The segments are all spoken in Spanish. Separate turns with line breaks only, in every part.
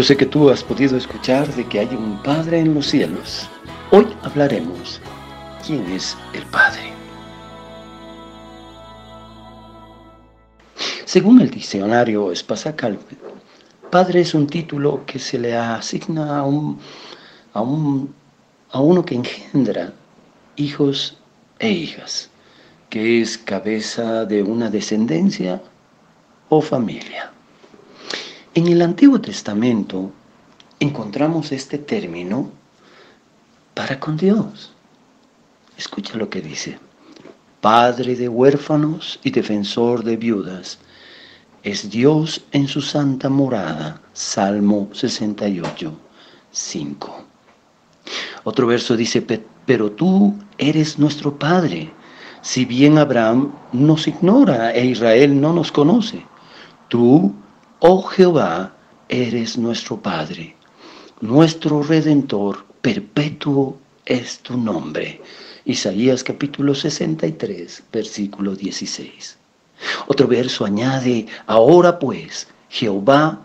Yo sé que tú has podido escuchar de que hay un Padre en los cielos. Hoy hablaremos quién es el Padre. Según el diccionario Espasacal, Padre es un título que se le asigna a, un, a, un, a uno que engendra hijos e hijas, que es cabeza de una descendencia o familia. En el Antiguo Testamento encontramos este término para con Dios. Escucha lo que dice. Padre de huérfanos y defensor de viudas. Es Dios en su santa morada. Salmo 68, 5. Otro verso dice, pero tú eres nuestro Padre. Si bien Abraham nos ignora e Israel no nos conoce, tú Oh Jehová, eres nuestro Padre, nuestro Redentor, perpetuo es tu nombre. Isaías capítulo 63, versículo 16. Otro verso añade, ahora pues, Jehová,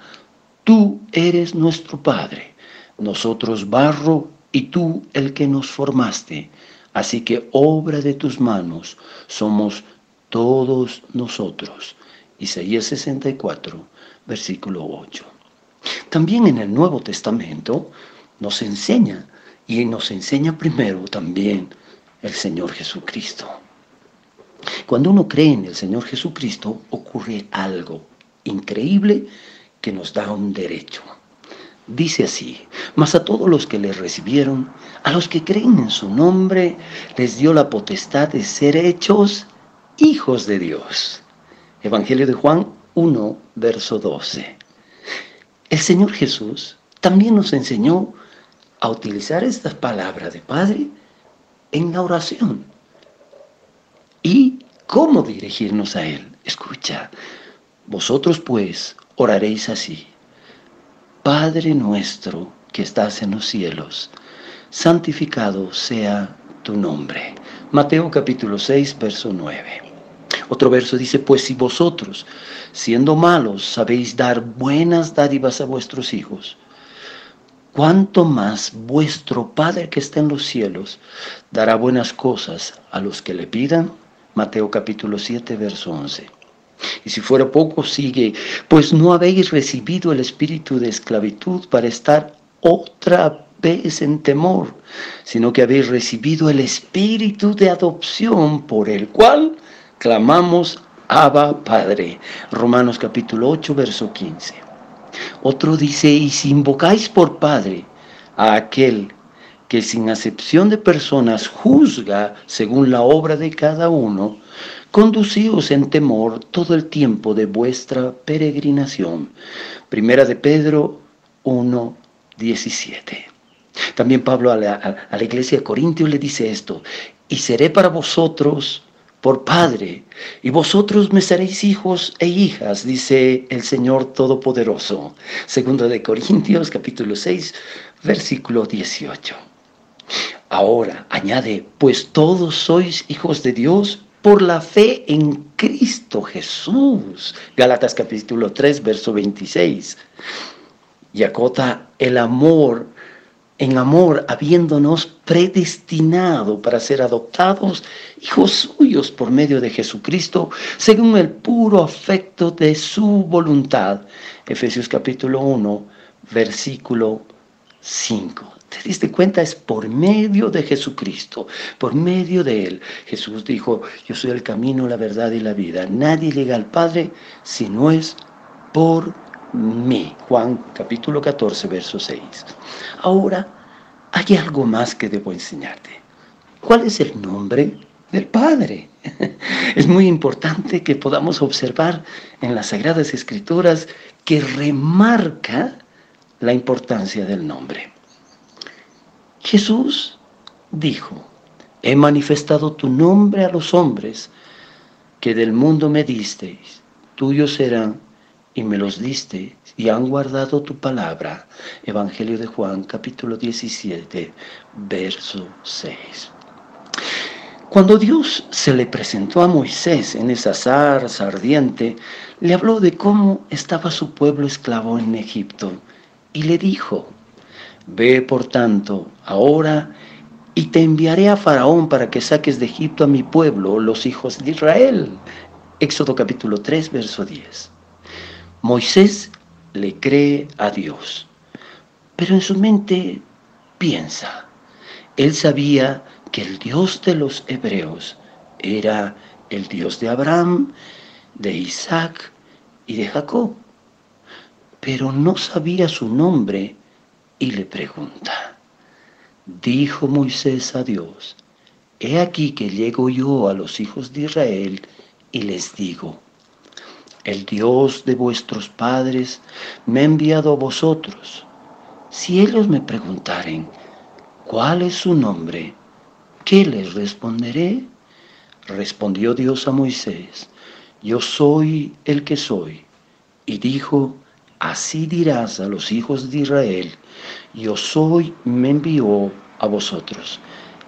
tú eres nuestro Padre, nosotros barro y tú el que nos formaste. Así que obra de tus manos somos todos nosotros. Isaías 64, versículo 8. También en el Nuevo Testamento nos enseña, y nos enseña primero también el Señor Jesucristo. Cuando uno cree en el Señor Jesucristo, ocurre algo increíble que nos da un derecho. Dice así, mas a todos los que le recibieron, a los que creen en su nombre, les dio la potestad de ser hechos hijos de Dios. Evangelio de Juan 1, verso 12. El Señor Jesús también nos enseñó a utilizar estas palabras de Padre en la oración. ¿Y cómo dirigirnos a Él? Escucha, vosotros pues oraréis así. Padre nuestro que estás en los cielos, santificado sea tu nombre. Mateo capítulo 6, verso 9. Otro verso dice, pues si vosotros, siendo malos, sabéis dar buenas dádivas a vuestros hijos, cuánto más vuestro Padre que está en los cielos dará buenas cosas a los que le pidan. Mateo capítulo 7, verso 11. Y si fuera poco, sigue, pues no habéis recibido el espíritu de esclavitud para estar otra vez en temor, sino que habéis recibido el espíritu de adopción por el cual clamamos Abba Padre. Romanos capítulo 8, verso 15. Otro dice, y si invocáis por Padre a aquel que sin acepción de personas juzga según la obra de cada uno, conducíos en temor todo el tiempo de vuestra peregrinación. Primera de Pedro 1, 17. También Pablo a la, a la iglesia de Corintios le dice esto, y seré para vosotros por Padre, y vosotros me seréis hijos e hijas, dice el Señor Todopoderoso. Segundo de Corintios capítulo 6, versículo 18. Ahora, añade, pues todos sois hijos de Dios por la fe en Cristo Jesús. Gálatas capítulo 3, verso 26. Y acota el amor en amor, habiéndonos predestinado para ser adoptados hijos suyos por medio de Jesucristo, según el puro afecto de su voluntad. Efesios capítulo 1, versículo 5. ¿Te diste cuenta? Es por medio de Jesucristo, por medio de Él. Jesús dijo, yo soy el camino, la verdad y la vida. Nadie llega al Padre si no es por mí. Juan capítulo 14, verso 6. Ahora, hay algo más que debo enseñarte. ¿Cuál es el nombre del Padre? Es muy importante que podamos observar en las Sagradas Escrituras que remarca la importancia del nombre. Jesús dijo, he manifestado tu nombre a los hombres que del mundo me disteis, tuyos serán y me los diste y han guardado tu palabra. Evangelio de Juan capítulo 17, verso 6. Cuando Dios se le presentó a Moisés en esa zarza ardiente, le habló de cómo estaba su pueblo esclavo en Egipto y le dijo, Ve por tanto ahora y te enviaré a Faraón para que saques de Egipto a mi pueblo, los hijos de Israel. Éxodo capítulo 3, verso 10. Moisés le cree a Dios, pero en su mente piensa. Él sabía que el Dios de los hebreos era el Dios de Abraham, de Isaac y de Jacob, pero no sabía su nombre y le pregunta, dijo Moisés a Dios, he aquí que llego yo a los hijos de Israel y les digo, el Dios de vuestros padres me ha enviado a vosotros. Si ellos me preguntaren, ¿cuál es su nombre? ¿Qué les responderé? Respondió Dios a Moisés, yo soy el que soy. Y dijo, así dirás a los hijos de Israel, yo soy, me envió a vosotros.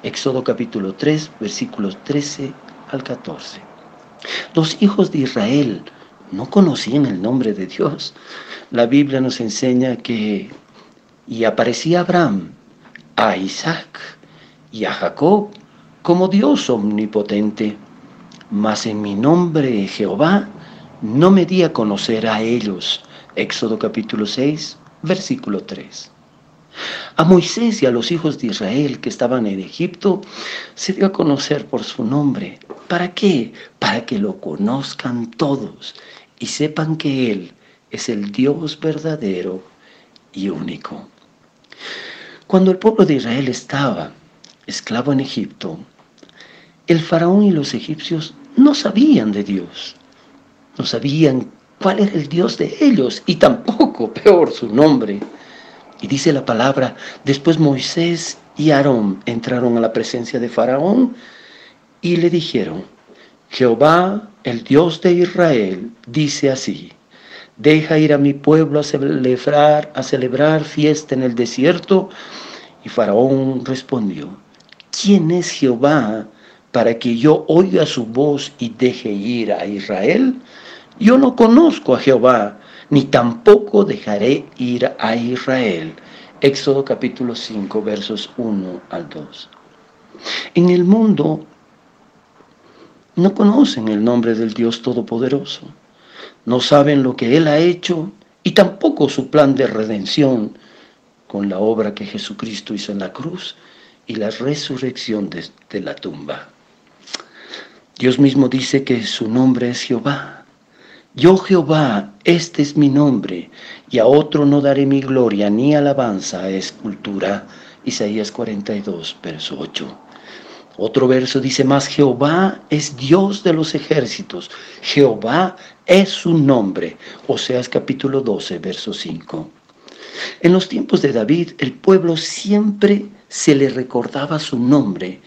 Éxodo capítulo 3, versículos 13 al 14. Los hijos de Israel no conocían el nombre de Dios. La Biblia nos enseña que y aparecía Abraham, a Isaac y a Jacob como Dios omnipotente, mas en mi nombre Jehová no me di a conocer a ellos. Éxodo capítulo 6, versículo 3. A Moisés y a los hijos de Israel que estaban en Egipto se dio a conocer por su nombre. ¿Para qué? Para que lo conozcan todos y sepan que Él es el Dios verdadero y único. Cuando el pueblo de Israel estaba esclavo en Egipto, el faraón y los egipcios no sabían de Dios, no sabían cuál era el Dios de ellos y tampoco, peor, su nombre. Y dice la palabra, después Moisés y Aarón entraron a la presencia de Faraón y le dijeron, Jehová, el Dios de Israel, dice así, deja ir a mi pueblo a celebrar, a celebrar fiesta en el desierto. Y Faraón respondió, ¿quién es Jehová para que yo oiga su voz y deje ir a Israel? Yo no conozco a Jehová, ni tampoco dejaré ir a Israel. Éxodo capítulo 5, versos 1 al 2. En el mundo no conocen el nombre del Dios Todopoderoso, no saben lo que Él ha hecho y tampoco su plan de redención con la obra que Jesucristo hizo en la cruz y la resurrección de, de la tumba. Dios mismo dice que su nombre es Jehová yo Jehová, este es mi nombre, y a otro no daré mi gloria ni alabanza a escultura. Isaías 42, verso 8. Otro verso dice más, Jehová es Dios de los ejércitos, Jehová es su nombre. Oseas capítulo 12, verso 5. En los tiempos de David, el pueblo siempre se le recordaba su nombre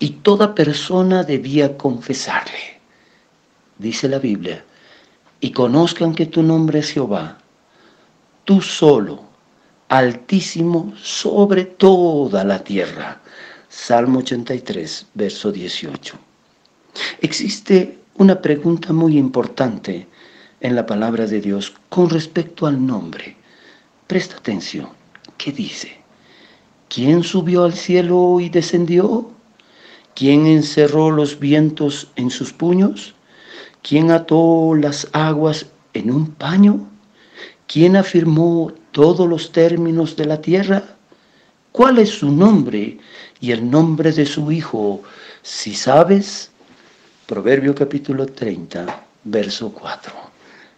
y toda persona debía confesarle. Dice la Biblia, y conozcan que tu nombre es Jehová, tú solo, altísimo sobre toda la tierra. Salmo 83, verso 18. Existe una pregunta muy importante en la palabra de Dios con respecto al nombre. Presta atención. ¿Qué dice? ¿Quién subió al cielo y descendió? ¿Quién encerró los vientos en sus puños? ¿Quién ató las aguas en un paño? ¿Quién afirmó todos los términos de la tierra? ¿Cuál es su nombre y el nombre de su hijo? Si sabes, Proverbio capítulo 30, verso 4.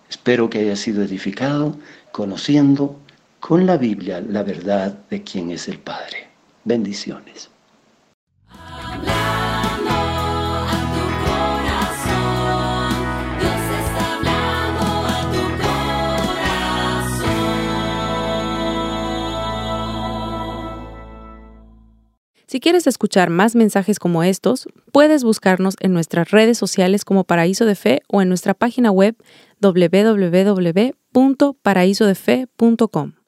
Espero que haya sido edificado conociendo con la Biblia la verdad de quién es el Padre. Bendiciones.
Si quieres escuchar más mensajes como estos, puedes buscarnos en nuestras redes sociales como Paraíso de Fe o en nuestra página web www.paraisodefe.com.